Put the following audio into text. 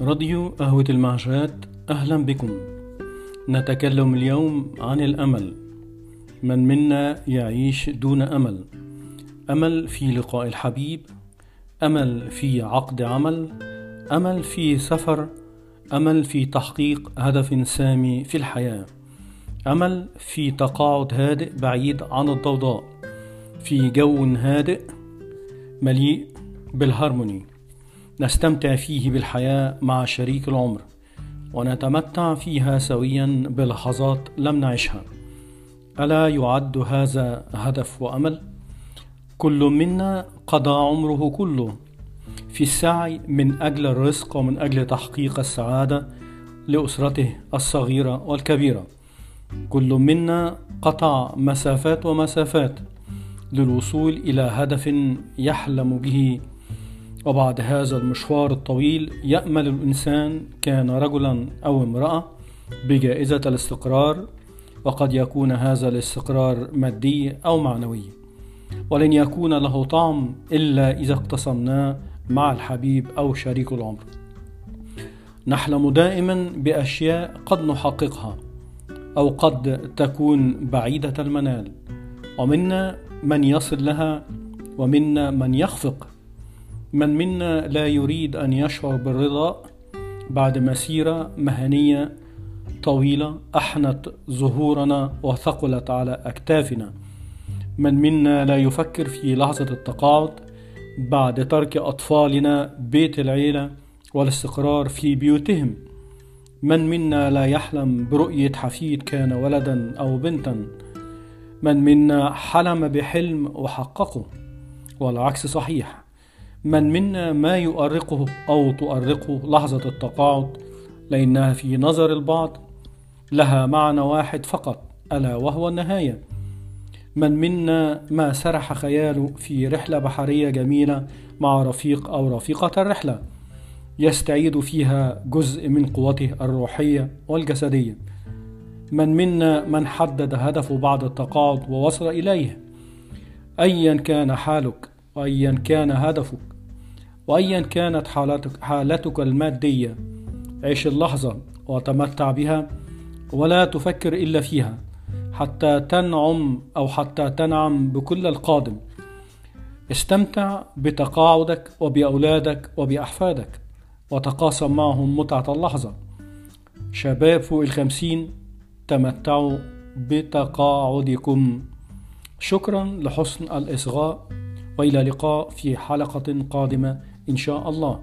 راديو قهوة المعشات أهلا بكم. نتكلم اليوم عن الأمل. من منا يعيش دون أمل؟ أمل في لقاء الحبيب؟ أمل في عقد عمل؟ أمل في سفر؟ أمل في تحقيق هدف سامي في الحياة؟ أمل في تقاعد هادئ بعيد عن الضوضاء؟ في جو هادئ مليء بالهارموني؟ نستمتع فيه بالحياة مع شريك العمر ونتمتع فيها سويا بلحظات لم نعيشها ألا يعد هذا هدف وأمل؟ كل منا قضى عمره كله في السعي من أجل الرزق ومن أجل تحقيق السعادة لأسرته الصغيرة والكبيرة كل منا قطع مسافات ومسافات للوصول إلى هدف يحلم به وبعد هذا المشوار الطويل يأمل الإنسان كان رجلا أو امرأة بجائزة الاستقرار وقد يكون هذا الاستقرار مادي أو معنوي. ولن يكون له طعم إلا إذا اقتسمناه مع الحبيب أو شريك العمر. نحلم دائما بأشياء قد نحققها أو قد تكون بعيدة المنال. ومنا من يصل لها ومنا من يخفق. من منا لا يريد أن يشعر بالرضا بعد مسيرة مهنية طويلة أحنت ظهورنا وثقلت على أكتافنا. من منا لا يفكر في لحظة التقاعد بعد ترك أطفالنا بيت العيلة والاستقرار في بيوتهم. من منا لا يحلم برؤية حفيد كان ولدا أو بنتا. من منا حلم بحلم وحققه والعكس صحيح. من منا ما يؤرقه أو تؤرقه لحظة التقاعد لأنها في نظر البعض لها معنى واحد فقط ألا وهو النهاية. من منا ما سرح خياله في رحلة بحرية جميلة مع رفيق أو رفيقة الرحلة يستعيد فيها جزء من قوته الروحية والجسدية. من منا من حدد هدفه بعد التقاعد ووصل إليه. أيا كان حالك وأيا كان هدفك. وأيا كانت حالتك, حالتك المادية عيش اللحظة وتمتع بها ولا تفكر إلا فيها حتى تنعم أو حتى تنعم بكل القادم. استمتع بتقاعدك وبأولادك وبأحفادك وتقاسم معهم متعة اللحظة. شباب فوق الخمسين تمتعوا بتقاعدكم. شكرا لحسن الإصغاء وإلى لقاء في حلقة قادمة insha'Allah.